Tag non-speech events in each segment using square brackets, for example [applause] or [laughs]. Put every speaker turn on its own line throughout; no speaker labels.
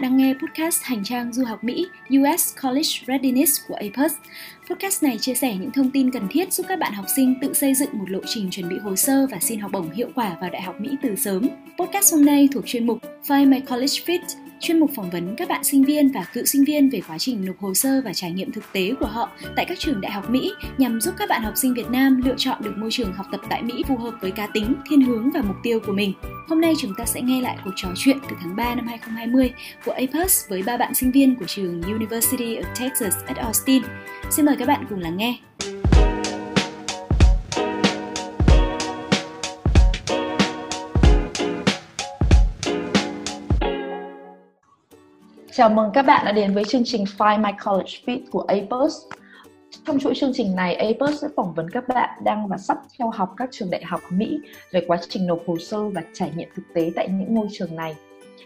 bạn đang nghe podcast Hành trang du học Mỹ US College Readiness của APUS. Podcast này chia sẻ những thông tin cần thiết giúp các bạn học sinh tự xây dựng một lộ trình chuẩn bị hồ sơ và xin học bổng hiệu quả vào Đại học Mỹ từ sớm. Podcast hôm nay thuộc chuyên mục Find My College Fit chuyên mục phỏng vấn các bạn sinh viên và cựu sinh viên về quá trình nộp hồ sơ và trải nghiệm thực tế của họ tại các trường đại học Mỹ nhằm giúp các bạn học sinh Việt Nam lựa chọn được môi trường học tập tại Mỹ phù hợp với cá tính, thiên hướng và mục tiêu của mình. Hôm nay chúng ta sẽ nghe lại cuộc trò chuyện từ tháng 3 năm 2020 của APUS với ba bạn sinh viên của trường University of Texas at Austin. Xin mời các bạn cùng lắng nghe.
Chào mừng các bạn đã đến với chương trình Find My College Fit của APUS. Trong chuỗi chương trình này, APUS sẽ phỏng vấn các bạn đang và sắp theo học các trường đại học Mỹ về quá trình nộp hồ sơ và trải nghiệm thực tế tại những ngôi trường này.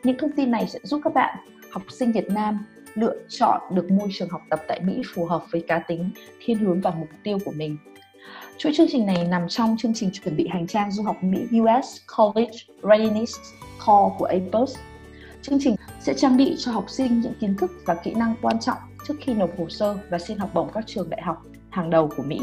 Những thông tin này sẽ giúp các bạn học sinh Việt Nam lựa chọn được môi trường học tập tại Mỹ phù hợp với cá tính, thiên hướng và mục tiêu của mình. Chuỗi chương trình này nằm trong chương trình chuẩn bị hành trang du học Mỹ US College Readiness Call của APUS Chương trình sẽ trang bị cho học sinh những kiến thức và kỹ năng quan trọng trước khi nộp hồ sơ và xin học bổng các trường đại học hàng đầu của Mỹ.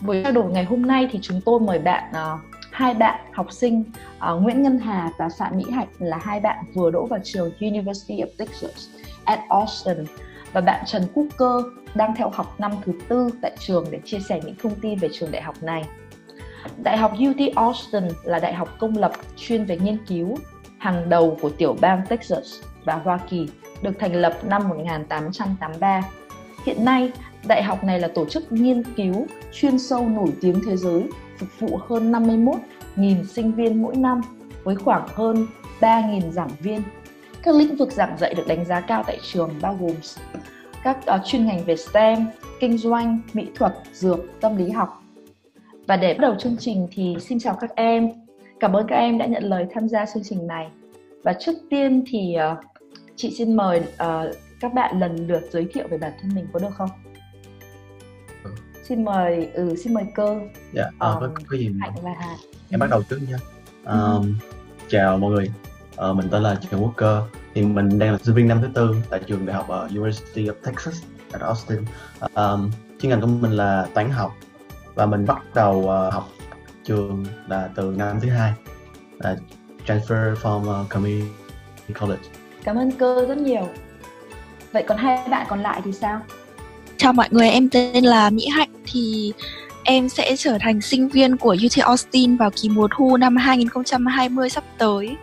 Buổi trao đổi ngày hôm nay thì chúng tôi mời bạn uh, hai bạn học sinh uh, Nguyễn Ngân Hà và Phạm Mỹ Hạnh là hai bạn vừa đỗ vào trường University of Texas at Austin và bạn Trần Quốc Cơ đang theo học năm thứ tư tại trường để chia sẻ những thông tin về trường đại học này. Đại học UT Austin là đại học công lập chuyên về nghiên cứu, hàng đầu của tiểu bang Texas và Hoa Kỳ, được thành lập năm 1883. Hiện nay, đại học này là tổ chức nghiên cứu chuyên sâu nổi tiếng thế giới, phục vụ hơn 51.000 sinh viên mỗi năm với khoảng hơn 3.000 giảng viên. Các lĩnh vực giảng dạy được đánh giá cao tại trường bao gồm các uh, chuyên ngành về STEM, kinh doanh, mỹ thuật, dược, tâm lý học. Và để bắt đầu chương trình thì xin chào các em. Cảm ơn các em đã nhận lời tham gia chương trình này. Và trước tiên thì uh, chị xin mời uh, các bạn lần lượt giới thiệu về bản thân mình có được không? Ừ. Xin mời ừ xin mời cơ.
Dạ, uh, có, có gì
Hạnh và Hà.
Em bắt đầu trước nha. Uh, ừ. Chào mọi người. Uh, mình tên là Trần Quốc Cơ. Thì mình đang là sinh viên năm thứ tư tại trường đại học ở University of Texas at Austin. Um, chuyên ngành của mình là toán học và mình bắt đầu uh, học trường là từ năm thứ hai là transfer from uh, community college.
Cảm ơn cơ rất nhiều. Vậy còn hai bạn còn lại thì sao?
Chào mọi người, em tên là Mỹ Hạnh thì em sẽ trở thành sinh viên của UT Austin vào kỳ mùa thu năm 2020 sắp tới.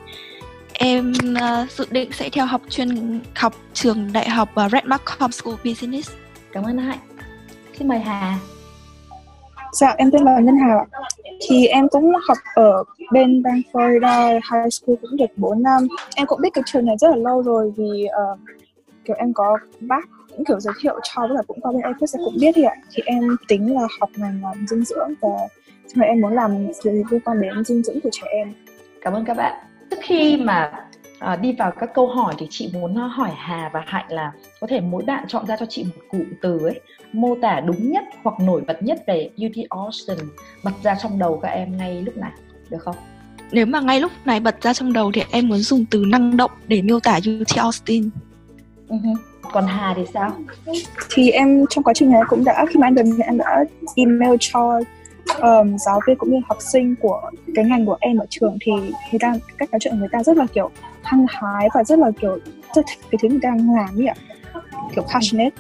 Em uh, dự định sẽ theo học chuyên học trường đại học uh, Red Markham School of Business.
Cảm ơn Hạnh. Xin mời Hà.
Dạ, em tên là Ngân Hà thì em cũng học ở bên bang Florida High School cũng được 4 năm. Em cũng biết cái trường này rất là lâu rồi vì uh, kiểu em có bác cũng kiểu giới thiệu cho với cả cũng qua bên APEX cũng biết thì ạ. Thì em tính là học ngành um, dinh dưỡng và cho em muốn làm gì liên quan đến dinh dưỡng của trẻ em.
Cảm ơn các bạn. Trước khi mà à, đi vào các câu hỏi thì chị muốn hỏi Hà và Hạnh là có thể mỗi bạn chọn ra cho chị một cụm từ ấy mô tả đúng nhất hoặc nổi bật nhất về UT Austin bật ra trong đầu các em ngay lúc này được không?
Nếu mà ngay lúc này bật ra trong đầu thì em muốn dùng từ năng động để miêu tả UT Austin.
Uh-huh. Còn Hà thì sao?
Thì em trong quá trình này cũng đã khi mà em được em đã email cho um, giáo viên cũng như học sinh của cái ngành của em ở trường thì người ta cách nói chuyện của người ta rất là kiểu hăng hái và rất là kiểu rất thích cái thứ ta đang làm ấy ạ kiểu passionate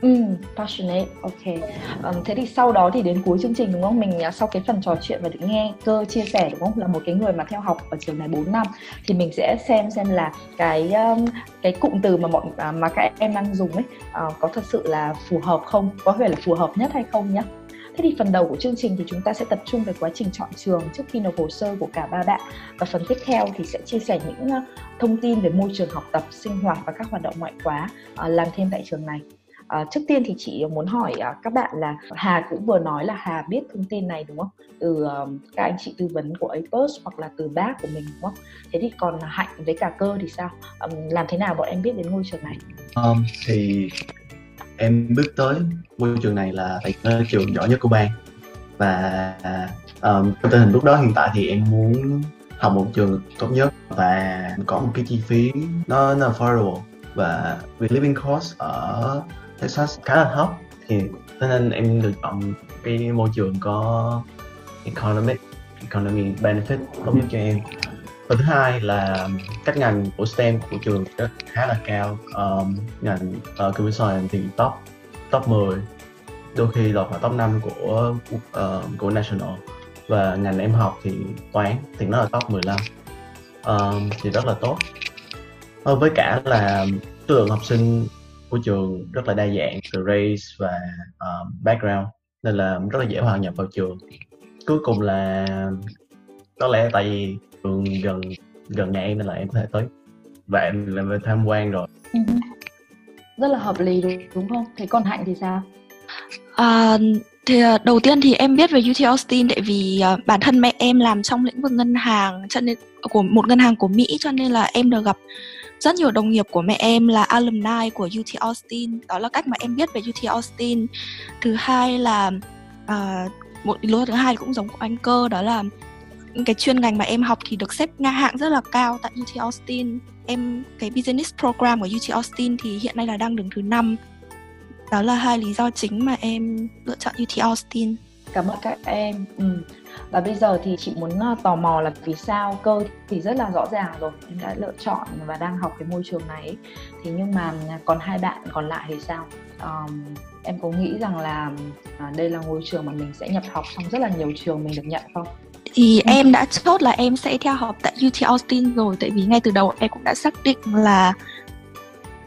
Ừ, passionate, ok. Um, thế thì sau đó thì đến cuối chương trình đúng không? Mình à, sau cái phần trò chuyện và được nghe cơ chia sẻ đúng không? Là một cái người mà theo học ở trường này 4 năm thì mình sẽ xem xem là cái um, cái cụm từ mà mọi à, mà các em đang dùng ấy uh, có thật sự là phù hợp không? Có phải là phù hợp nhất hay không nhá? Thế thì phần đầu của chương trình thì chúng ta sẽ tập trung về quá trình chọn trường trước khi nộp hồ sơ của cả ba bạn và phần tiếp theo thì sẽ chia sẻ những ờ, thông tin về môi trường học tập, sinh hoạt và các hoạt động ngoại khóa ờ, làm thêm tại trường này. À, trước tiên thì chị muốn hỏi à, các bạn là Hà cũng vừa nói là Hà biết thông tin này đúng không? Từ uh, các anh chị tư vấn của APUS hoặc là từ bác của mình đúng không? Thế thì còn Hạnh với cả cơ thì sao? Um, làm thế nào bọn em biết đến ngôi trường này?
Um, thì em bước tới ngôi trường này là tại trường giỏi nhất của bang. Và um, tình hình lúc đó hiện tại thì em muốn học một trường tốt nhất và có một cái chi phí nó, nó affordable. Và vì living cost ở Texas khá là thấp. Thì cho nên em lựa chọn cái môi trường có economic economy benefit tốt nhất cho em và thứ hai là các ngành của STEM của trường rất khá là cao. Um, ngành uh, computer science thì top top 10 đôi khi lọt vào top 5 của uh, của national. Và ngành em học thì toán thì nó là top 15 um, thì rất là tốt. Ờ, với cả là số lượng học sinh của trường rất là đa dạng từ race và uh, background nên là rất là dễ hòa nhập vào trường. Cuối cùng là có lẽ tại vì trường gần gần nhà em nên là em có thể tới. Và em làm về tham quan rồi.
Ừ. rất là hợp lý đúng không? Thế còn hạnh thì sao?
À, thì à, đầu tiên thì em biết về UT Austin tại vì uh, bản thân mẹ em làm trong lĩnh vực ngân hàng cho nên của một ngân hàng của Mỹ cho nên là em được gặp rất nhiều đồng nghiệp của mẹ em là alumni của UT Austin. Đó là cách mà em biết về UT Austin. Thứ hai là uh, một lý do thứ hai cũng giống của anh cơ đó là cái chuyên ngành mà em học thì được xếp ngang hạng rất là cao tại UT Austin. Em cái business program của UT Austin thì hiện nay là đang đứng thứ năm. Đó là hai lý do chính mà em lựa chọn UT Austin.
Cảm ơn các em. Ừ. và bây giờ thì chị muốn ờ, tò mò là vì sao cơ thì rất là rõ ràng rồi. Em đã lựa chọn và đang học cái môi trường này thì nhưng mà à, còn hai bạn còn lại thì sao? Um, em có nghĩ rằng là à, đây là ngôi trường mà mình sẽ nhập học trong rất là nhiều trường mình được nhận không?
Thì ừ. em đã chốt là em sẽ theo học tại UT Austin rồi tại vì ngay từ đầu em cũng đã xác định là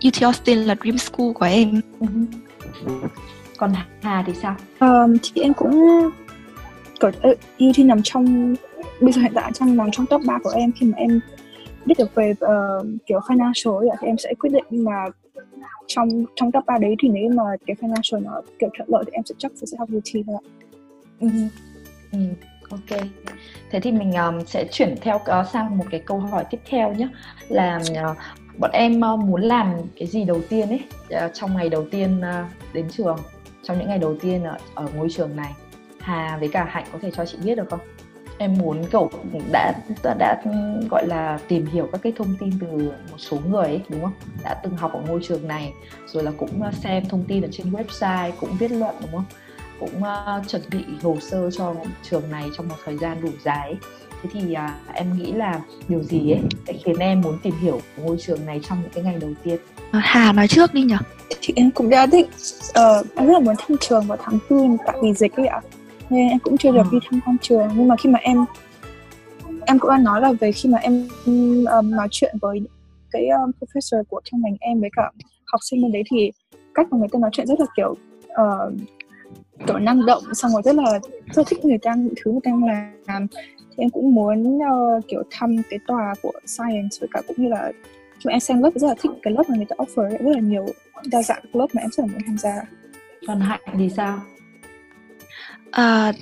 UT Austin là dream school của em.
Ừ. Còn Hà thì sao?
Um, thì em cũng kiểu UT nằm trong bây giờ hiện tại trong nằm trong top 3 của em khi mà em biết được về uh, kiểu financial ấy, thì em sẽ quyết định là trong trong top 3 đấy thì nếu mà cái financial nó kiểu thuận lợi thì em sẽ chắc sẽ học UT thôi ạ.
Ừ. Ừ ok. Thế thì mình um, sẽ chuyển theo uh, sang một cái câu hỏi tiếp theo nhé là uh, bọn em uh, muốn làm cái gì đầu tiên ấy? Uh, trong ngày đầu tiên uh, đến trường trong những ngày đầu tiên ở, ở ngôi trường này. Hà với cả Hạnh có thể cho chị biết được không? Em muốn cậu đã, đã đã ừ, gọi là tìm hiểu các cái thông tin từ một số người ấy, đúng không? Đã từng học ở ngôi trường này rồi là cũng xem thông tin ở trên website cũng viết luận đúng không? Cũng uh, chuẩn bị hồ sơ cho trường này trong một thời gian đủ dài. Thế thì uh, em nghĩ là điều gì ấy sẽ khiến em muốn tìm hiểu ngôi trường này trong những cái ngày đầu tiên?
Ờ, Hà nói trước đi nhỉ.
Thì em cũng đã định uh, em rất là muốn thăm trường vào tháng tư tại vì dịch ấy ạ. Nên em cũng chưa được ừ. đi thăm quan trường. Nhưng mà khi mà em em cũng đã nói là về khi mà em um, nói chuyện với cái um, professor của trong ngành em với cả học sinh bên đấy thì cách mà người ta nói chuyện rất là kiểu uh, kiểu năng động xong rồi rất là rất thích người ta những thứ người ta đang làm. Thì em cũng muốn uh, kiểu thăm cái tòa của science với cả cũng như là khi mà em xem lớp rất là thích cái lớp mà người ta offer rất là nhiều đa dạng lớp mà em rất là muốn tham gia.
Còn hạnh thì sao?
À,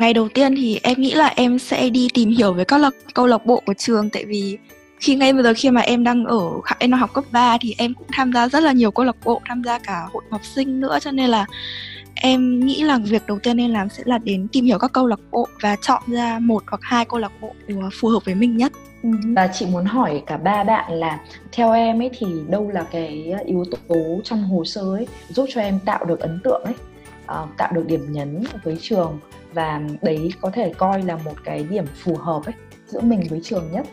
ngày đầu tiên thì em nghĩ là em sẽ đi tìm hiểu về các câu lạc bộ của trường. Tại vì khi ngay bây giờ khi mà em đang ở em đang học cấp 3 thì em cũng tham gia rất là nhiều câu lạc bộ tham gia cả hội học sinh nữa. Cho nên là em nghĩ là việc đầu tiên nên làm sẽ là đến tìm hiểu các câu lạc bộ và chọn ra một hoặc hai câu lạc bộ phù hợp với mình nhất
ừ. và chị muốn hỏi cả ba bạn là theo em ấy thì đâu là cái yếu tố trong hồ sơ ấy giúp cho em tạo được ấn tượng ấy uh, tạo được điểm nhấn với trường và đấy có thể coi là một cái điểm phù hợp ấy giữa mình với trường nhất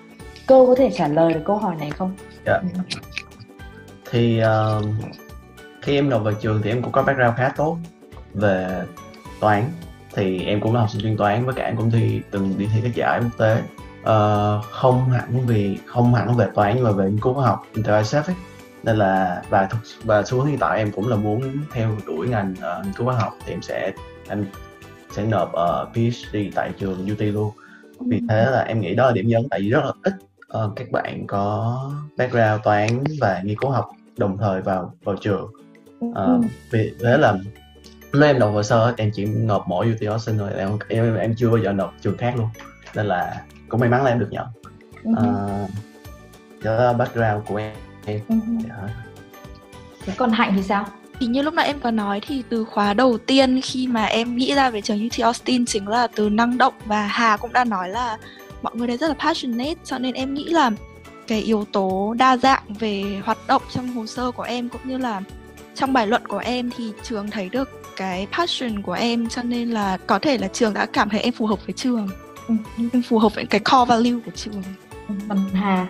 cơ có thể trả lời được câu hỏi này không
yeah. Dạ. thì uh, khi em nộp vào trường thì em cũng có background khá tốt về toán thì em cũng là học sinh chuyên toán với cả em cũng thi từng đi thi các giải quốc tế. Uh, không hẳn vì không hẳn về toán nhưng mà về nghiên cứu khoa học ISF ấy. Nên là và và xu hướng hiện tại em cũng là muốn theo đuổi ngành uh, nghiên cứu khoa học thì em sẽ em sẽ nộp uh, PhD tại trường UT luôn. Vì thế là em nghĩ đó là điểm nhấn tại vì rất là ít uh, các bạn có background toán và nghiên cứu học đồng thời vào vào trường. Uh, vì thế là lúc em nộp hồ sơ em chỉ nộp mỗi UT Austin thôi em, em em chưa bao giờ nộp trường khác luôn nên là cũng may mắn là em được nhận uh, đó là background của em, em. Uh-huh.
Yeah. thế còn hạnh thì sao
thì như lúc nãy em có nói thì từ khóa đầu tiên khi mà em nghĩ ra về trường UT Austin chính là từ năng động và Hà cũng đã nói là mọi người đều rất là passionate cho nên em nghĩ là cái yếu tố đa dạng về hoạt động trong hồ sơ của em cũng như là trong bài luận của em thì trường thấy được cái passion của em cho nên là có thể là trường đã cảm thấy em phù hợp với trường. Ừ, em phù hợp với cái core value của trường.
Vân Hà.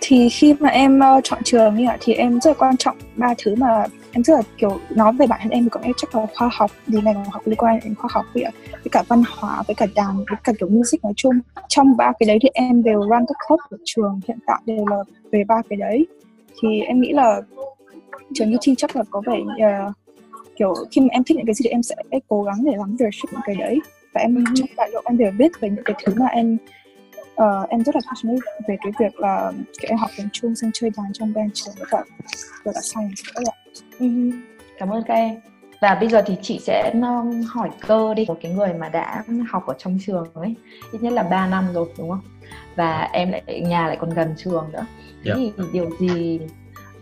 Thì khi mà em uh, chọn trường như thì em rất là quan trọng ba thứ mà em rất là kiểu nói về bản thân em thì có em chắc là khoa học thì ngành học liên quan đến khoa học với, với cả văn hóa với cả đàn với cả kiểu music nói chung. Trong ba cái đấy thì em đều run các club của trường hiện tại đều là về ba cái đấy. Thì em nghĩ là trường UT chắc là có vẻ uh, kiểu khi mà em thích những cái gì thì em sẽ cố gắng để làm leadership những cái đấy và em trong đại học em đều biết về những cái thứ mà em uh, em rất là passionate về cái việc là cái em học tiếng Trung sang chơi đàn trong band trường với cả gọi là science nữa ạ.
Ừ. Cảm ơn các em. Và bây giờ thì chị sẽ um, hỏi cơ đi của cái người mà đã học ở trong trường ấy ít nhất là 3 năm rồi đúng không? Và em lại nhà lại còn gần trường nữa. Thế yeah. thì điều gì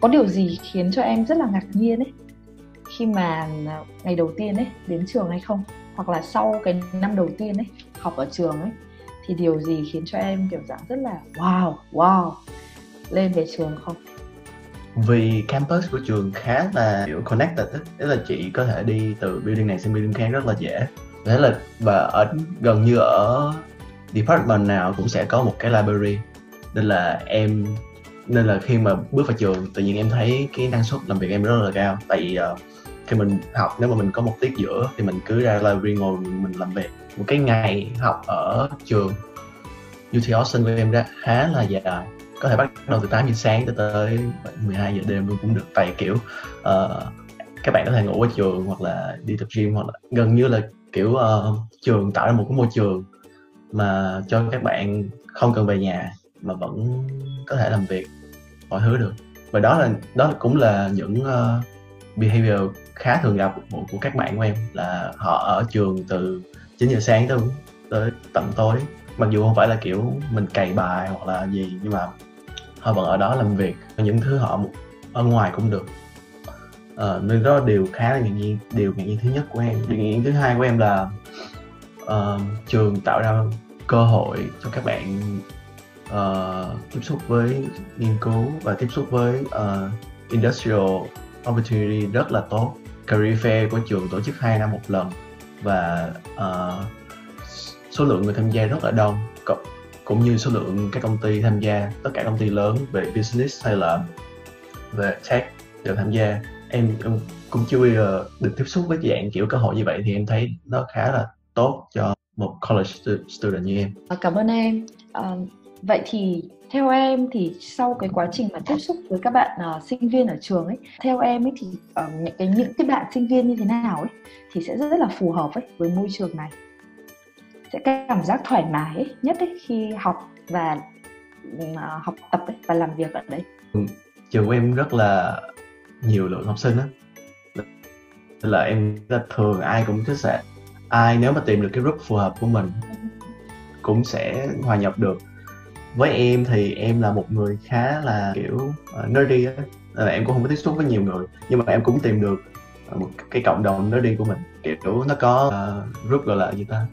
có điều gì khiến cho em rất là ngạc nhiên ấy khi mà à, ngày đầu tiên ấy đến trường hay không? Hoặc là sau cái năm đầu tiên ấy học ở trường ấy thì điều gì khiến cho em kiểu dạng rất là wow wow lên về trường không?
Vì campus của trường khá là kiểu connected ấy. tức là chị có thể đi từ building này sang building khác rất là dễ. Thế là và ở gần như ở department nào cũng sẽ có một cái library. Nên là em nên là khi mà bước vào trường tự nhiên em thấy cái năng suất làm việc em rất là cao. Tại vì uh, khi mình học nếu mà mình có một tiết giữa thì mình cứ ra library ngồi mình, mình làm việc. Một cái ngày học ở trường UT Austin của em ra khá là dài có thể bắt đầu từ 8 giờ sáng tới tới 12 giờ đêm luôn cũng được. Tại kiểu uh, các bạn có thể ngủ ở trường hoặc là đi tập gym hoặc là gần như là kiểu uh, trường tạo ra một cái môi trường mà cho các bạn không cần về nhà mà vẫn có thể làm việc mọi thứ được. Và đó là đó cũng là những uh, behavior khá thường gặp của, của các bạn của em là họ ở trường từ 9 giờ sáng tới tới tận tối. Mặc dù không phải là kiểu mình cày bài hoặc là gì nhưng mà họ vẫn ở đó làm việc. Những thứ họ ở ngoài cũng được. À, nên đó điều khá là ngạc nhiên điều ngạc nhiên thứ nhất của em. Điều ngạc nhiên thứ hai của em là uh, trường tạo ra cơ hội cho các bạn uh, tiếp xúc với nghiên cứu và tiếp xúc với uh, industrial opportunity rất là tốt career fair của trường tổ chức 2 năm một lần và uh, số lượng người tham gia rất là đông cũng như số lượng các công ty tham gia tất cả công ty lớn về business hay là về tech đều tham gia. Em, em cũng chưa bao giờ được tiếp xúc với dạng kiểu cơ hội như vậy thì em thấy nó khá là tốt cho một college student như em.
Ờ, cảm ơn em. Um, vậy thì theo em thì sau cái quá trình mà tiếp xúc với các bạn uh, sinh viên ở trường ấy theo em ấy thì uh, những cái những cái bạn sinh viên như thế nào ấy thì sẽ rất, là phù hợp ấy với môi trường này? Sẽ cảm giác thoải mái ấy, nhất ấy, khi học và uh, học tập ấy, và làm việc ở đấy?
Ừ, trường của em rất là nhiều lượng học sinh á. Là em là thường ai cũng thích sẽ ai nếu mà tìm được cái group phù hợp của mình cũng sẽ hòa nhập được với em thì em là một người khá là kiểu uh, nerdy á. Là em cũng không có tiếp xúc với nhiều người nhưng mà em cũng tìm được ờ, một cái cộng đồng nerdy của mình. Kiểu nó có uh, group gọi là gì ta?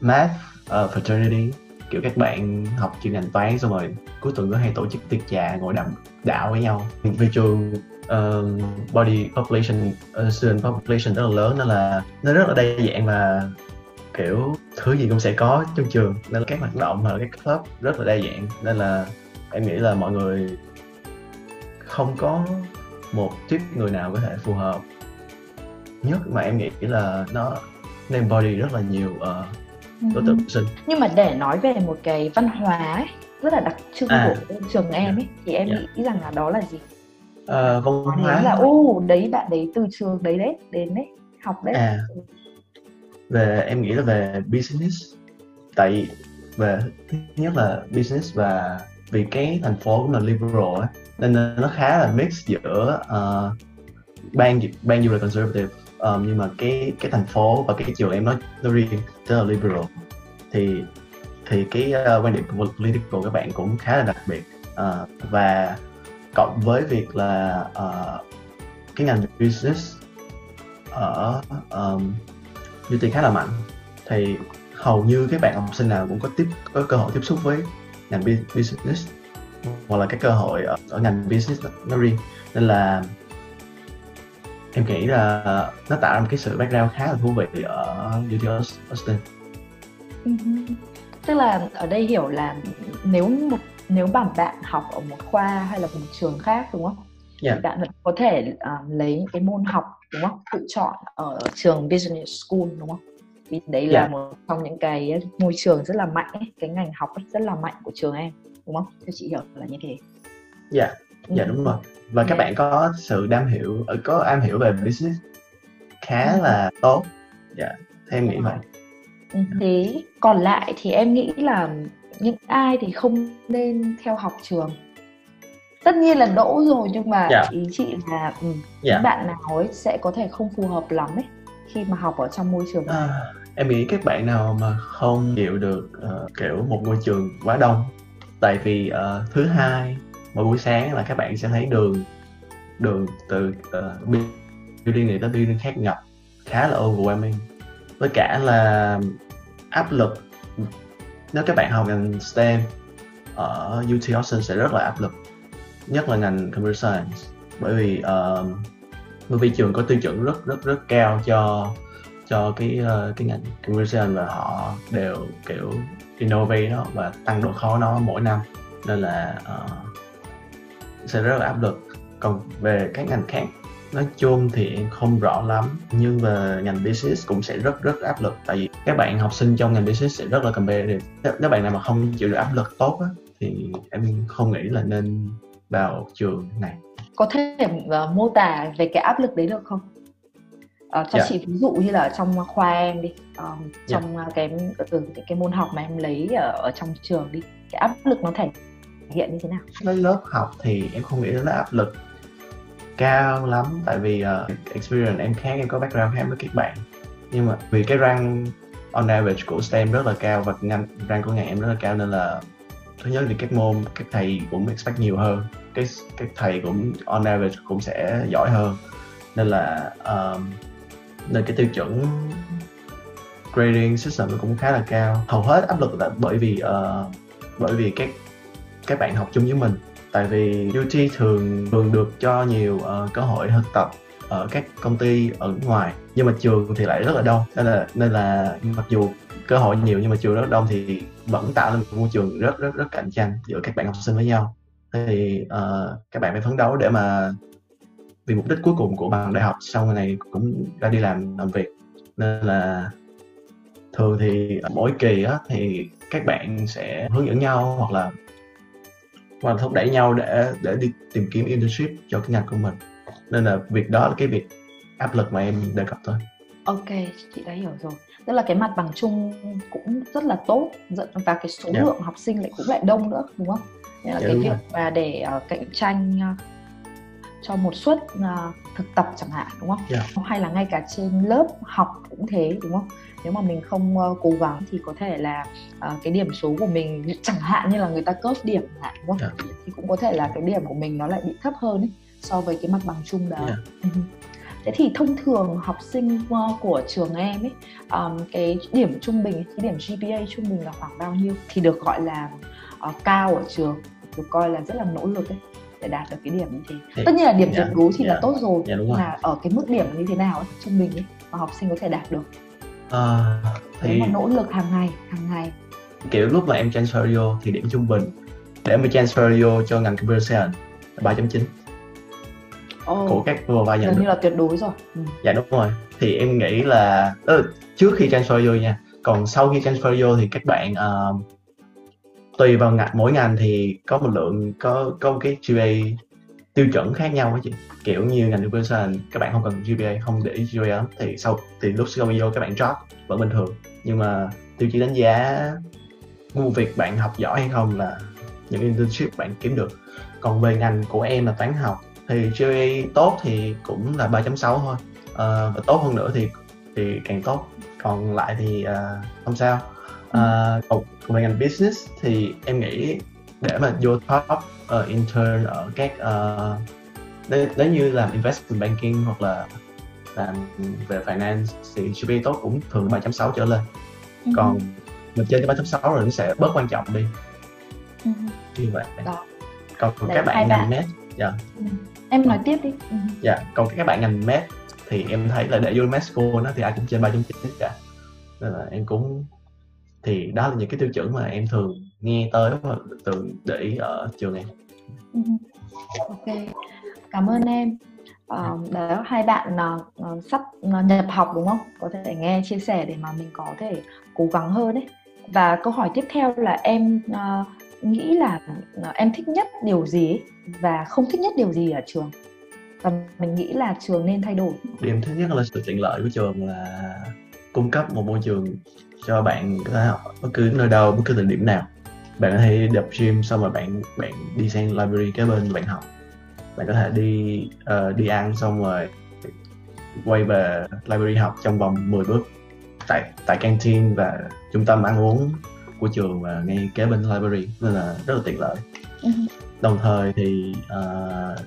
Math uh, fraternity. Kiểu các bạn học chuyên ngành toán xong rồi cuối tuần có hay tổ chức tiệc trà ngồi đàm đạo với nhau. Vì trường uh, body population uh, student population rất là lớn nên là nó rất là đa dạng và kiểu thứ gì cũng sẽ có trong trường. Nên là các hoạt động hoặc là các club rất là đa dạng. Nên là em nghĩ là mọi người không có một tiếp người nào có thể phù hợp. Nhất mà em nghĩ là nó name body rất là nhiều uh, đối tượng sinh.
Nhưng mà để nói về một cái văn hóa ấy, rất là đặc trưng à. của trường em ấy thì em yeah. Dạ. nghĩ rằng là đó là gì?
À, văn hóa
là ô đấy bạn đấy từ trường đấy đấy đến đấy học đấy.
À về em nghĩ là về business. Tại về thứ nhất là business và vì cái thành phố cũng là liberal ấy, nên nó khá là mix giữa uh, ban ban du lịch conservative um, nhưng mà cái cái thành phố và cái trường em nói nó riêng rất là liberal. Thì thì cái uh, quan điểm political của các bạn cũng khá là đặc biệt uh, và cộng với việc là uh, cái ngành business ở um, UT khá là mạnh thì hầu như các bạn học sinh nào cũng có tiếp có cơ hội tiếp xúc với ngành business hoặc là các cơ hội ở, ở ngành business nó riêng nên là em nghĩ là nó tạo ra một cái sự background khá là thú vị ở UT Austin.
Ừ. Tức là ở đây hiểu là nếu một nếu bản bạn học ở một khoa hay là một trường khác đúng không? Yeah. Thì bạn vẫn có thể uh, lấy những cái môn học đúng không? Tự chọn ở trường business school đúng không? Vì đấy yeah. là một trong những cái môi trường rất là mạnh ấy, cái ngành học rất là mạnh của trường em đúng không? Theo chị hiểu là như thế.
Dạ, yeah. dạ yeah, đúng rồi và các bạn có sự đam hiểu ờ, có am hiểu về business khá ừ. là tốt dạ yeah, theo em nghĩ vậy
ừ, thế còn lại thì em nghĩ là những ai thì không nên theo học trường tất nhiên là đỗ rồi nhưng mà yeah. Dạ. ý chị là ừ, yeah. Dạ. những bạn nào ấy sẽ có thể không phù hợp lắm ấy khi mà học ở trong môi trường này. À,
em nghĩ các bạn nào mà không chịu được uh, kiểu một ngôi trường quá đông tại vì uh, thứ hai mỗi buổi sáng là các bạn sẽ thấy đường đường từ uh, building này tới building khác ngập khá là overwhelming với cả là áp lực nếu các bạn học ngành STEM ở UT Austin sẽ rất là áp lực nhất là ngành computer science. Bởi vì uh, bởi vì trường có tiêu chuẩn rất rất rất cao cho cho cái uh, cái ngành computer science và họ đều kiểu innovate nó và tăng độ khó nó mỗi năm. Nên là uh, sẽ rất là áp lực. Còn về các ngành khác nói chung thì em không rõ lắm nhưng về ngành business cũng sẽ rất rất áp lực. Tại vì các bạn học sinh trong ngành business sẽ rất là competitive. Nếu bạn nào mà không chịu được áp lực tốt á, thì em không nghĩ là nên vào trường này
có thể uh, mô tả về cái áp lực đấy được không uh, cho yeah. Dạ. chị ví dụ như là trong khoa em đi um, trong yeah. cái, cái cái môn học mà em lấy ở, ở trong trường đi cái áp lực nó thể hiện như thế nào
với lớp học thì em không nghĩ nó áp lực cao lắm tại vì uh, experience em khác em có background khác với các bạn nhưng mà vì cái rank on average của STEM rất là cao và ngành rank của ngành em rất là cao nên là thứ nhất thì các môn các thầy cũng expect nhiều hơn. Cái các thầy cũng on average cũng sẽ giỏi hơn. Nên là um, nên cái tiêu chuẩn grading system nó cũng khá là cao. Hầu hết áp lực là bởi vì uh, bởi vì các các bạn học chung với mình. Tại vì UT thường thường được cho nhiều uh, cơ hội thực tập ở các công ty ở ngoài nhưng mà trường thì lại rất là đông. Nên là nên là mặc dù cơ hội nhiều nhưng mà trường rất đông thì vẫn tạo nên một môi trường rất rất rất cạnh tranh giữa các bạn học sinh với nhau. Thì uh, các bạn phải phấn đấu để mà vì mục đích cuối cùng của bằng đại học sau này cũng ra đi làm làm việc. Nên là thường thì mỗi kỳ á, thì các bạn sẽ hướng dẫn nhau hoặc là và thúc đẩy nhau để để đi tìm kiếm internship cho cái ngành của mình. Nên là việc đó là cái việc áp lực mà em đề cập thôi
ok chị đã hiểu rồi tức là cái mặt bằng chung cũng rất là tốt và cái số yeah. Dạ. lượng học sinh lại cũng lại đông nữa đúng không nên là yeah, dạ, cái việc mà để uh, cạnh tranh uh, cho một suất uh, thực tập chẳng hạn đúng không yeah. Dạ. hay là ngay cả trên lớp học cũng thế đúng không nếu mà mình không uh, cố gắng thì có thể là uh, cái điểm số của mình [laughs] chẳng hạn như là người ta cớp điểm hạn đúng không yeah. thì cũng có thể là cái điểm của mình nó lại bị thấp hơn ấy, so với cái mặt bằng chung đó yeah. Thế thì thông thường học sinh của trường em ấy um, cái điểm trung bình cái điểm GPA trung bình là khoảng bao nhiêu thì được gọi là uh, cao ở trường được coi là rất là nỗ lực ấy để đạt được cái điểm như thế. Thì, tất nhiên là điểm tuyệt yeah, đối thì yeah, là tốt rồi yeah, nhưng mà ở cái mức điểm như thế nào ấy, trung bình ấy mà học sinh có thể đạt được? À, thì Nếu mà nỗ lực hàng ngày hàng ngày.
Kiểu lúc mà em transfer vô thì điểm trung bình. Để mà transfer vô cho ngành computer science là 3.9 oh, của các vai nhận
được. như là tuyệt đối rồi.
Ừ. dạ đúng rồi. Thì em nghĩ là ừ, trước khi transfer vô nha còn sau khi transfer vô thì các bạn uh, tùy vào ngành mỗi ngành thì có một lượng có có một cái GPA tiêu chuẩn khác nhau á chị. Kiểu như ngành science các bạn không cần GPA không để GPA lắm thì sau thì lúc sau vô các bạn drop vẫn bình thường. Nhưng mà tiêu chí đánh giá một việc bạn học giỏi hay không là những internship bạn kiếm được. Còn về ngành của em là toán học thì GPA tốt thì cũng là 3.6 thôi. À, và tốt hơn nữa thì thì càng tốt. Còn lại thì uh, không sao. À, còn về ngành business thì em nghĩ để mà vô top uh, intern ở các uh, nếu, nếu như làm investment banking hoặc là làm về finance thì GPA tốt cũng thường 3.6 trở lên. Ừ. còn mình trên cái 3.6 rồi nó sẽ bớt quan trọng đi.
Ừ.
như vậy.
Đó.
còn, các bạn ngành med dạ.
Ừ. em nói tiếp đi. Ừ.
dạ còn các bạn ngành med thì em thấy là để vô med school nó thì ai cũng trên 3.9 cả. Nên là em cũng thì đó là những cái tiêu chuẩn mà em thường nghe tới và thường để ý ở trường em.
Ừ. ok cảm ơn em. Uh, đó hai bạn uh, sắp uh, nhập học đúng không? Có thể nghe chia sẻ để mà mình có thể cố gắng hơn đấy. Và câu hỏi tiếp theo là em uh, nghĩ là ờ, em thích nhất điều gì và không thích nhất điều gì ở trường? Và mình nghĩ là trường nên thay đổi.
Điểm thứ nhất là sự tiện lợi của trường là cung cấp một môi trường cho bạn có thể học bất cứ nơi đâu bất cứ thời điểm nào. Bạn có thể đập gym xong rồi bạn bạn đi sang library kế bên bạn học. Bạn có thể đi uh, đi ăn xong rồi quay về library học trong vòng 10 bước tại tại canteen và trung tâm ăn uống của trường và ngay kế bên library nên là rất là tiện lợi. Ừ. đồng thời thì uh,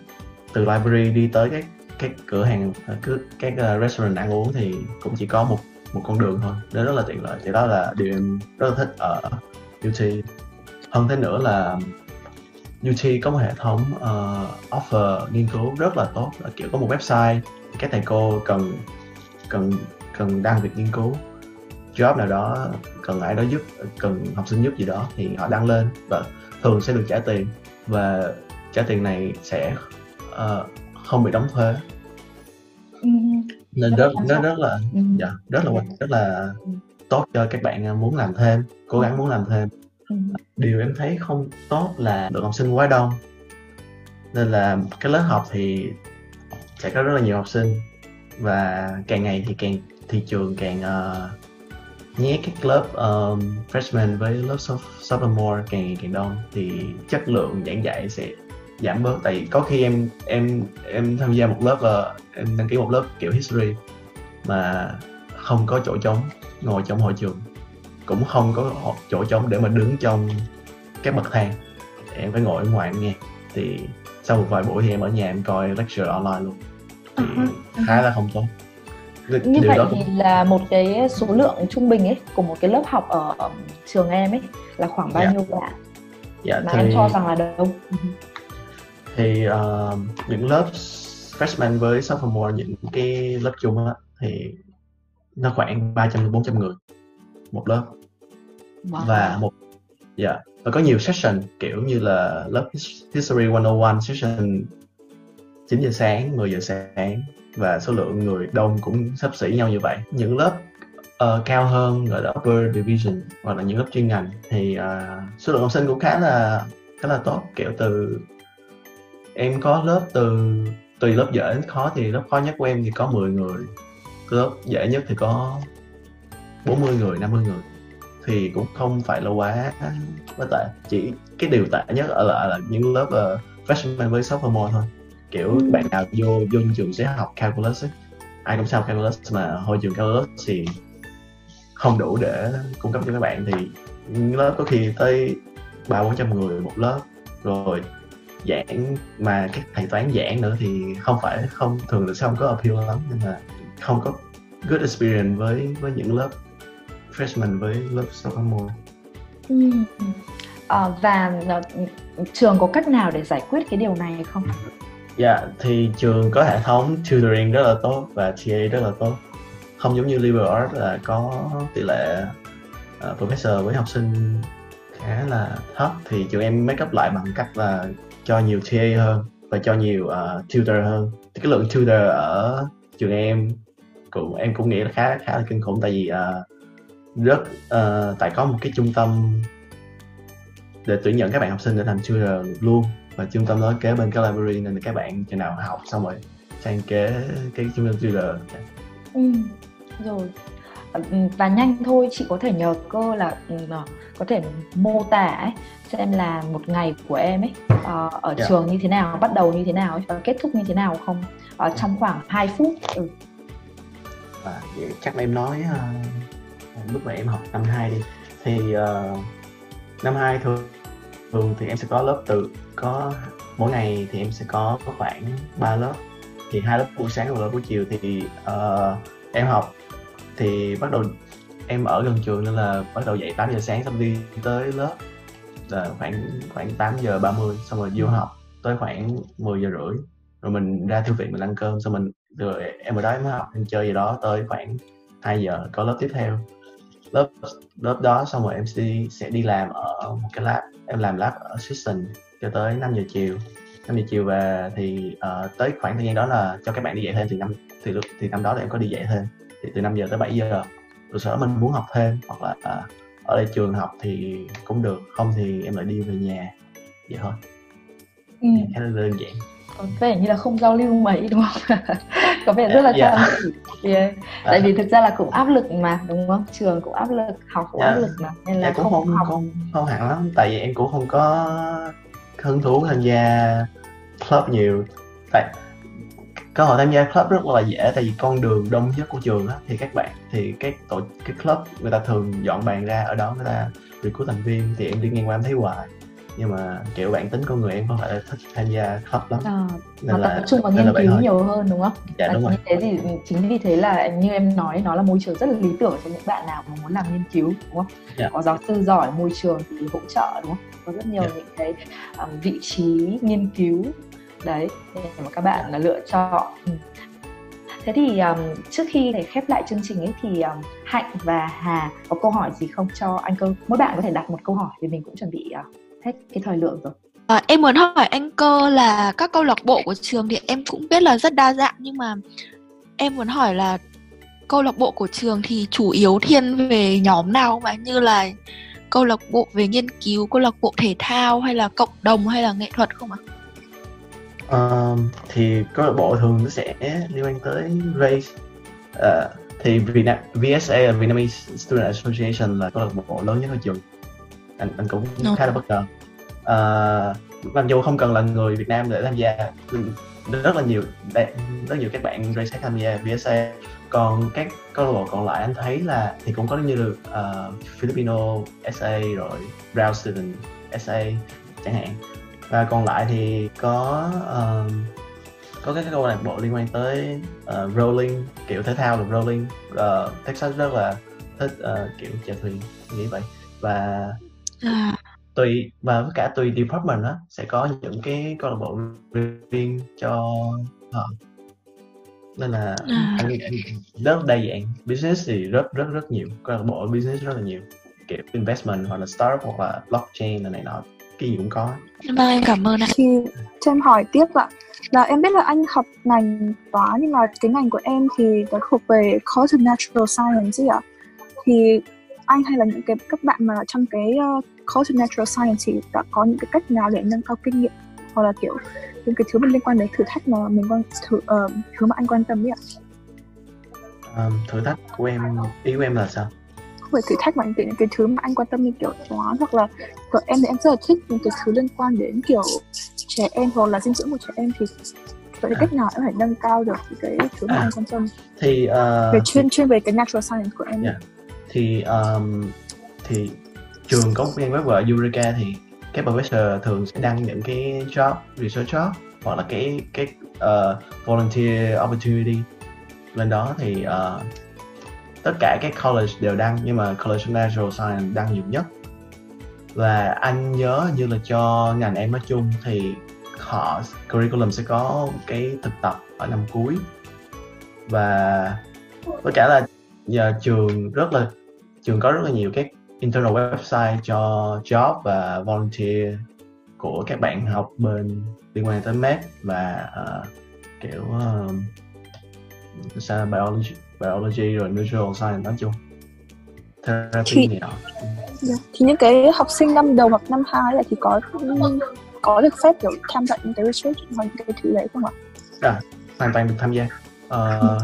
từ library đi tới các các cửa hàng cứ các uh, restaurant ăn uống thì cũng chỉ có một một con đường thôi. Nên rất là tiện lợi. Thì đó là điều em rất là thích ở UT. Hơn thế nữa là UT có một hệ thống uh, offer nghiên cứu rất là tốt. Là kiểu có một website các thầy cô cần cần cần đăng việc nghiên cứu. Job nào đó cần ai đó giúp cần học sinh giúp gì đó thì họ đăng lên và thường sẽ được trả tiền. Và trả tiền này sẽ uh, không bị đóng thuế. Nên rất rất rất là ừ. dạ rất là rất là tốt cho các bạn muốn làm thêm cố gắng muốn làm thêm. Ừ. điều em thấy không tốt là lượng học sinh quá đông. Nên là cái lớp học thì sẽ có rất là nhiều học sinh. Và càng ngày thì càng thị trường càng uh, nhét các lớp um, freshman với lớp sophomore càng ngày càng đông thì chất lượng giảng dạy sẽ giảm bớt. Tại có khi em em em tham gia một lớp uh, em đăng ký một lớp kiểu history mà không có chỗ trống ngồi trong hội trường. Cũng không có chỗ trống để mà đứng trong các bậc thang. Em phải ngồi ở ngoài em nghe. Thì sau một vài buổi thì em ở nhà em coi lecture online luôn. Thì uh-huh. khá là không tốt
như vậy thì cũng... là một cái số lượng trung bình ấy của một cái lớp học ở trường em ấy là khoảng bao dạ. nhiêu bạn dạ, mà thì... em cho rằng là đông
thì uh, những lớp freshman với sophomore những cái lớp chung á thì nó khoảng 300 đến 400 người một lớp wow. và một dạ yeah. và có nhiều session kiểu như là lớp history 101 session 9 giờ sáng 10 giờ sáng và số lượng người đông cũng sắp xỉ nhau như vậy. Những lớp uh, cao hơn gọi là upper division hoặc là những lớp chuyên ngành thì uh, số lượng học sinh cũng khá là khá là tốt. Kiểu từ em có lớp từ tùy lớp dễ đến khó thì lớp khó nhất của em thì có 10 người lớp dễ nhất thì có 40 người 50 người. Thì cũng không phải là quá quá tệ. Chỉ cái điều tệ nhất ở là, là những lớp uh, freshman với sophomore thôi kiểu ừ. bạn nào vô vô trường sẽ học calculus ấy. ai cũng sao calculus mà hồi trường calculus thì không đủ để cung cấp cho các bạn thì lớp có khi tới ba bốn trăm người một lớp rồi giảng mà các thầy toán giảng nữa thì không phải không thường là không có appeal lắm nên là không có good experience với với những lớp freshman với lớp sophomore.
Ừ. À, và uh, trường có cách nào để giải quyết cái điều này không?
Dạ, yeah, thì trường có hệ thống tutoring rất là tốt và TA rất là tốt. Không giống như liberal arts là có tỷ lệ uh, professor với học sinh khá là thấp thì trường em make up lại bằng cách là cho nhiều TA hơn và cho nhiều uh, tutor hơn thì cái lượng tutor ở trường em cũng em cũng nghĩ là khá khá là kinh khủng tại vì uh, rất uh, tại có một cái trung tâm để tuyển nhận các bạn học sinh để làm tutor luôn và trung tâm đó kế bên cái library nên là các bạn chừng nào học xong rồi sang kế cái trung tâm tutor
ừ, rồi và nhanh thôi chị có thể nhờ cơ là ừ, có thể mô tả ấy, xem là một ngày của em ấy uh, ở yeah. Dạ. trường như thế nào bắt đầu như thế nào ấy, và kết thúc như thế nào không uh, trong khoảng 2 phút ừ.
à, vậy chắc em nói uh, lúc mà em học năm 2 đi thì uh, năm 2 thường thường thì em sẽ có lớp từ có mỗi ngày thì em sẽ có, khoảng 3 lớp. Thì hai lớp buổi sáng và lớp buổi chiều thì uh, em học. Thì bắt đầu em ở gần trường nên là bắt đầu dậy 8 giờ sáng xong đi tới lớp là khoảng khoảng 8 giờ 30 xong rồi vô học tới khoảng 10 giờ rưỡi. Rồi mình ra thư viện mình ăn cơm xong mình rồi em ở đó em học em chơi gì đó tới khoảng 2 giờ có lớp tiếp theo. Lớp lớp đó xong rồi em sẽ đi, sẽ đi làm ở một cái lab em làm lab assistant cho tới 5 giờ chiều. 5 giờ chiều về thì uh, tới khoảng thời gian đó là cho các bạn đi dạy thêm thì năm thì lúc thì năm đó là em có đi dạy thêm. Thì từ 5 giờ tới 7 giờ sau đó mình muốn học thêm hoặc là uh, ở đây trường học thì cũng được không thì em lại đi về nhà. Vậy thôi.
Ừ.
khá là đơn giản
có vẻ như là không giao lưu mấy đúng không [laughs] có vẻ rất là
yeah.
chỉ yeah. tại vì thực ra là cũng áp lực mà đúng không trường cũng áp lực học cũng
Yeah.
áp lực mà nên là
em cũng
không,
không
học
không không hẳn lắm tại vì em cũng không có hứng thú tham gia club nhiều tại cơ hội tham gia club rất là dễ tại vì con đường đông nhất của trường á thì các bạn thì cái tổ cái club người ta thường dọn bàn ra ở đó người ta recruit thành viên thì em đi ngang qua em thấy hoài nhưng mà kiểu bản tính con người em không phải là thích tham gia club lắm.
À,
nên
nó
là
tập trung vào nghiên cứu nhiều hơn đúng không?
Dạ
Và
đúng rồi.
thế thì chính vì thế là như em nói nó là môi trường rất là lý tưởng cho những bạn nào mà muốn làm nghiên cứu đúng không?
Dạ.
có giáo sư giỏi môi trường thì hỗ trợ đúng không? Có rất nhiều
Dạ.
những cái um, vị trí nghiên cứu. Đấy để mà các bạn là lựa chọn. Ừ. thế thì um, trước khi để khép lại chương trình ấy thì um, hạnh và hà có câu hỏi gì không cho anh cơ? Mỗi bạn có thể đặt một câu hỏi vì mình cũng chuẩn bị uh, hết cái thời lượng rồi.
À, em muốn hỏi anh cơ là các câu lạc bộ của trường thì em cũng biết là rất đa dạng nhưng mà em muốn hỏi là câu lạc bộ của trường thì chủ yếu thiên về nhóm nào mà như là câu lạc bộ về nghiên cứu, câu lạc bộ thể thao hay là cộng đồng hay là nghệ thuật không ạ?
Ờ, thì câu lạc bộ thường nó sẽ liên quan tới race. Ờ, thì VSA là Vietnamese Student Association là câu lạc bộ lớn nhất ở trường anh anh cũng
Ồ.
khá là bất ngờ. Ờ, mặc dù không cần là người Việt Nam để tham gia rất là nhiều rất nhiều các bạn race tham gia VSA còn các câu lạc bộ còn lại anh thấy là thì cũng có như được ờ, Filipino SA rồi Brown Student SA chẳng hạn. Và còn lại thì có um, có các câu lạc bộ liên quan tới uh, rolling kiểu thể thao là rolling. Uh, Texas rất là thích uh, kiểu chèo thuyền nghĩ vậy. Và
À,
tùy và với cả tùy department á sẽ có những cái câu lạc bộ riêng cho họ nên là
À.
anh, anh rất đa dạng business thì rất rất rất nhiều câu lạc bộ business rất là nhiều kiểu investment hoặc là startup hoặc là blockchain này, này nọ cái gì cũng có
vâng em cảm ơn ạ.
thì cho em hỏi tiếp ạ là em biết là anh học ngành toán nhưng mà cái ngành của em thì nó thuộc về Course of Natural Science ấy ạ thì anh hay là những cái các bạn mà trong cái uh, Course Natural Science thì đã có những cái cách nào để nâng cao kinh nghiệm hoặc là kiểu những cái thứ mà liên quan đến thử thách mà mình quan thử ờ, thứ mà anh quan tâm ấy ạ
um, thử thách của em ý của em là sao
không phải thử thách mà những cái, những cái thứ mà anh quan tâm như kiểu toán hoặc là của em thì em rất là thích những cái thứ liên quan đến kiểu trẻ em hoặc là dinh dưỡng của trẻ em thì vậy
À.
cách nào em phải nâng cao được cái thứ mà
À.
anh quan tâm
thì uh,
về chuyên chuyên về cái natural science của em
Dạ thì um, thì trường có quen web gọi Eureka thì các professor thường sẽ đăng những cái job research job hoặc là cái cái uh, volunteer opportunity. Lên đó thì uh, tất cả các college đều đăng nhưng mà college of natural science đăng nhiều nhất. Và anh nhớ như là cho ngành em nói chung thì họ curriculum sẽ có cái thực tập ở năm cuối. Và với cả là giờ trường rất là trường có rất là nhiều các internal website cho job và volunteer của các bạn học bên liên quan tới math và ờ, kiểu uh, sao biology biology rồi natural science nói chung. Therapy
Thì-
này
Dạ. thì những cái học sinh năm đầu hoặc năm hai là thì có có được phép kiểu tham gia những cái research hoặc những cái thứ đấy không ạ?
Hoàn toàn được tham gia Ờ,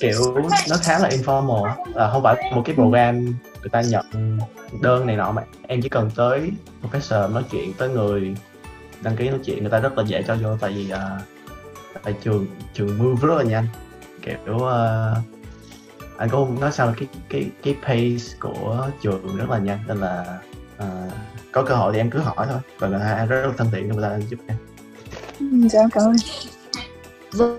kiểu nó khá là informal. Á. là không phải một cái program người ta nhận đơn này nọ mà em chỉ cần tới professor nói chuyện tới người đăng ký nói chuyện người ta rất là dễ cho vô tại vì ờ, tại trường trường move rất là nhanh. Kiểu ờ, anh cũng không nói sao là cái cái cái pace của trường rất là nhanh nên là ờ, có cơ hội thì em cứ hỏi thôi. Và người ta rất là thân thiện người ta giúp em.
Ừ, dạ em cảm ơn.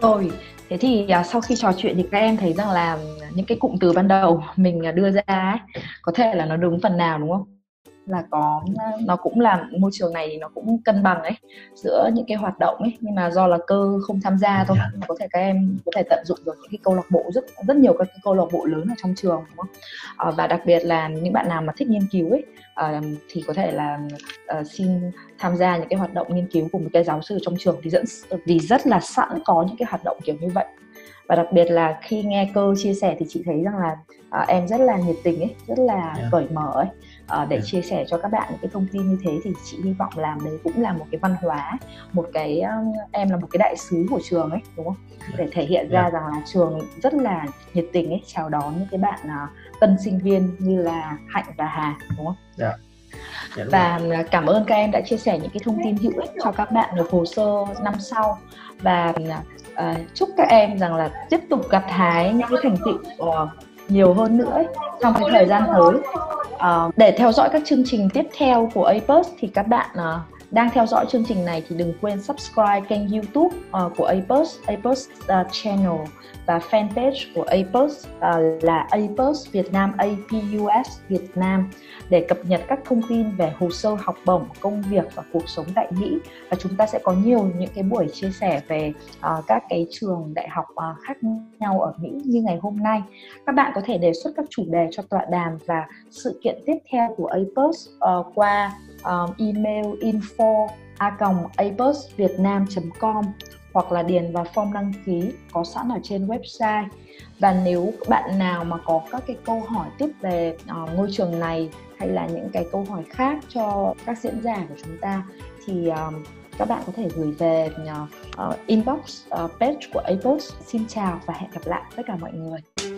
Rồi thế thì uh, sau khi trò chuyện thì các em thấy rằng là những cái cụm từ ban đầu [laughs] mình à, đưa ra ấy, có thể là nó đúng phần nào đúng không? Là có nó cũng là môi trường này nó cũng cân bằng ấy giữa những cái hoạt động ấy nhưng mà do là cơ không tham gia thôi yeah. Dạ. có thể các em có thể tận dụng được những cái câu lạc bộ rất rất nhiều các cái câu lạc bộ lớn ở trong trường đúng không à, và đặc biệt là những bạn nào mà thích nghiên cứu ấy à, thì có thể là uh, xin tham gia những cái hoạt động nghiên cứu của một cái giáo sư trong trường thì dẫn vì rất là sẵn có những cái hoạt động kiểu như vậy và đặc biệt là khi nghe cơ chia sẻ thì chị thấy rằng là uh, em rất là nhiệt tình ấy rất là yeah. Dạ. cởi mở ấy uh, để yeah. chia sẻ cho các bạn những cái thông tin như thế thì chị hy vọng làm đấy cũng là một cái văn hóa một cái um, em là một cái đại sứ của trường ấy đúng không để thể hiện ra yeah. rằng là trường rất là nhiệt tình ấy chào đón những cái bạn uh, tân sinh viên như là hạnh và hà đúng không yeah. Dạ, và cảm ơn các em đã chia sẻ những cái thông tin hữu ích cho các bạn nộp hồ sơ năm sau và uh, chúc các em rằng là tiếp tục gặt hái những cái thành tựu uh, nhiều hơn nữa ấy, trong cái thời gian tới. Uh, để theo dõi các chương trình tiếp theo của APUS thì các bạn uh, đang theo dõi chương trình này thì đừng quên subscribe kênh YouTube uh, của APUS, APUS uh, ờ, channel và fanpage của APUS uh, ờ, là APUS Việt Nam APUS Việt Nam để cập nhật các thông tin về hồ sơ học bổng, công việc và cuộc sống tại Mỹ và chúng ta sẽ có nhiều những cái buổi chia sẻ về uh, các cái trường đại học uh, khác nhau ở Mỹ như ngày hôm nay. Các bạn có thể đề xuất các chủ đề cho tọa đàm và sự kiện tiếp theo của APUS uh, qua um, email info a com hoặc là điền vào form đăng ký có sẵn ở trên website và nếu bạn nào mà có các cái câu hỏi tiếp về uh, ngôi trường này hay là những cái câu hỏi khác cho các diễn giả của chúng ta thì um, các bạn có thể gửi về uh, uh inbox uh, page của Apos. Xin chào và hẹn gặp lại tất cả mọi người.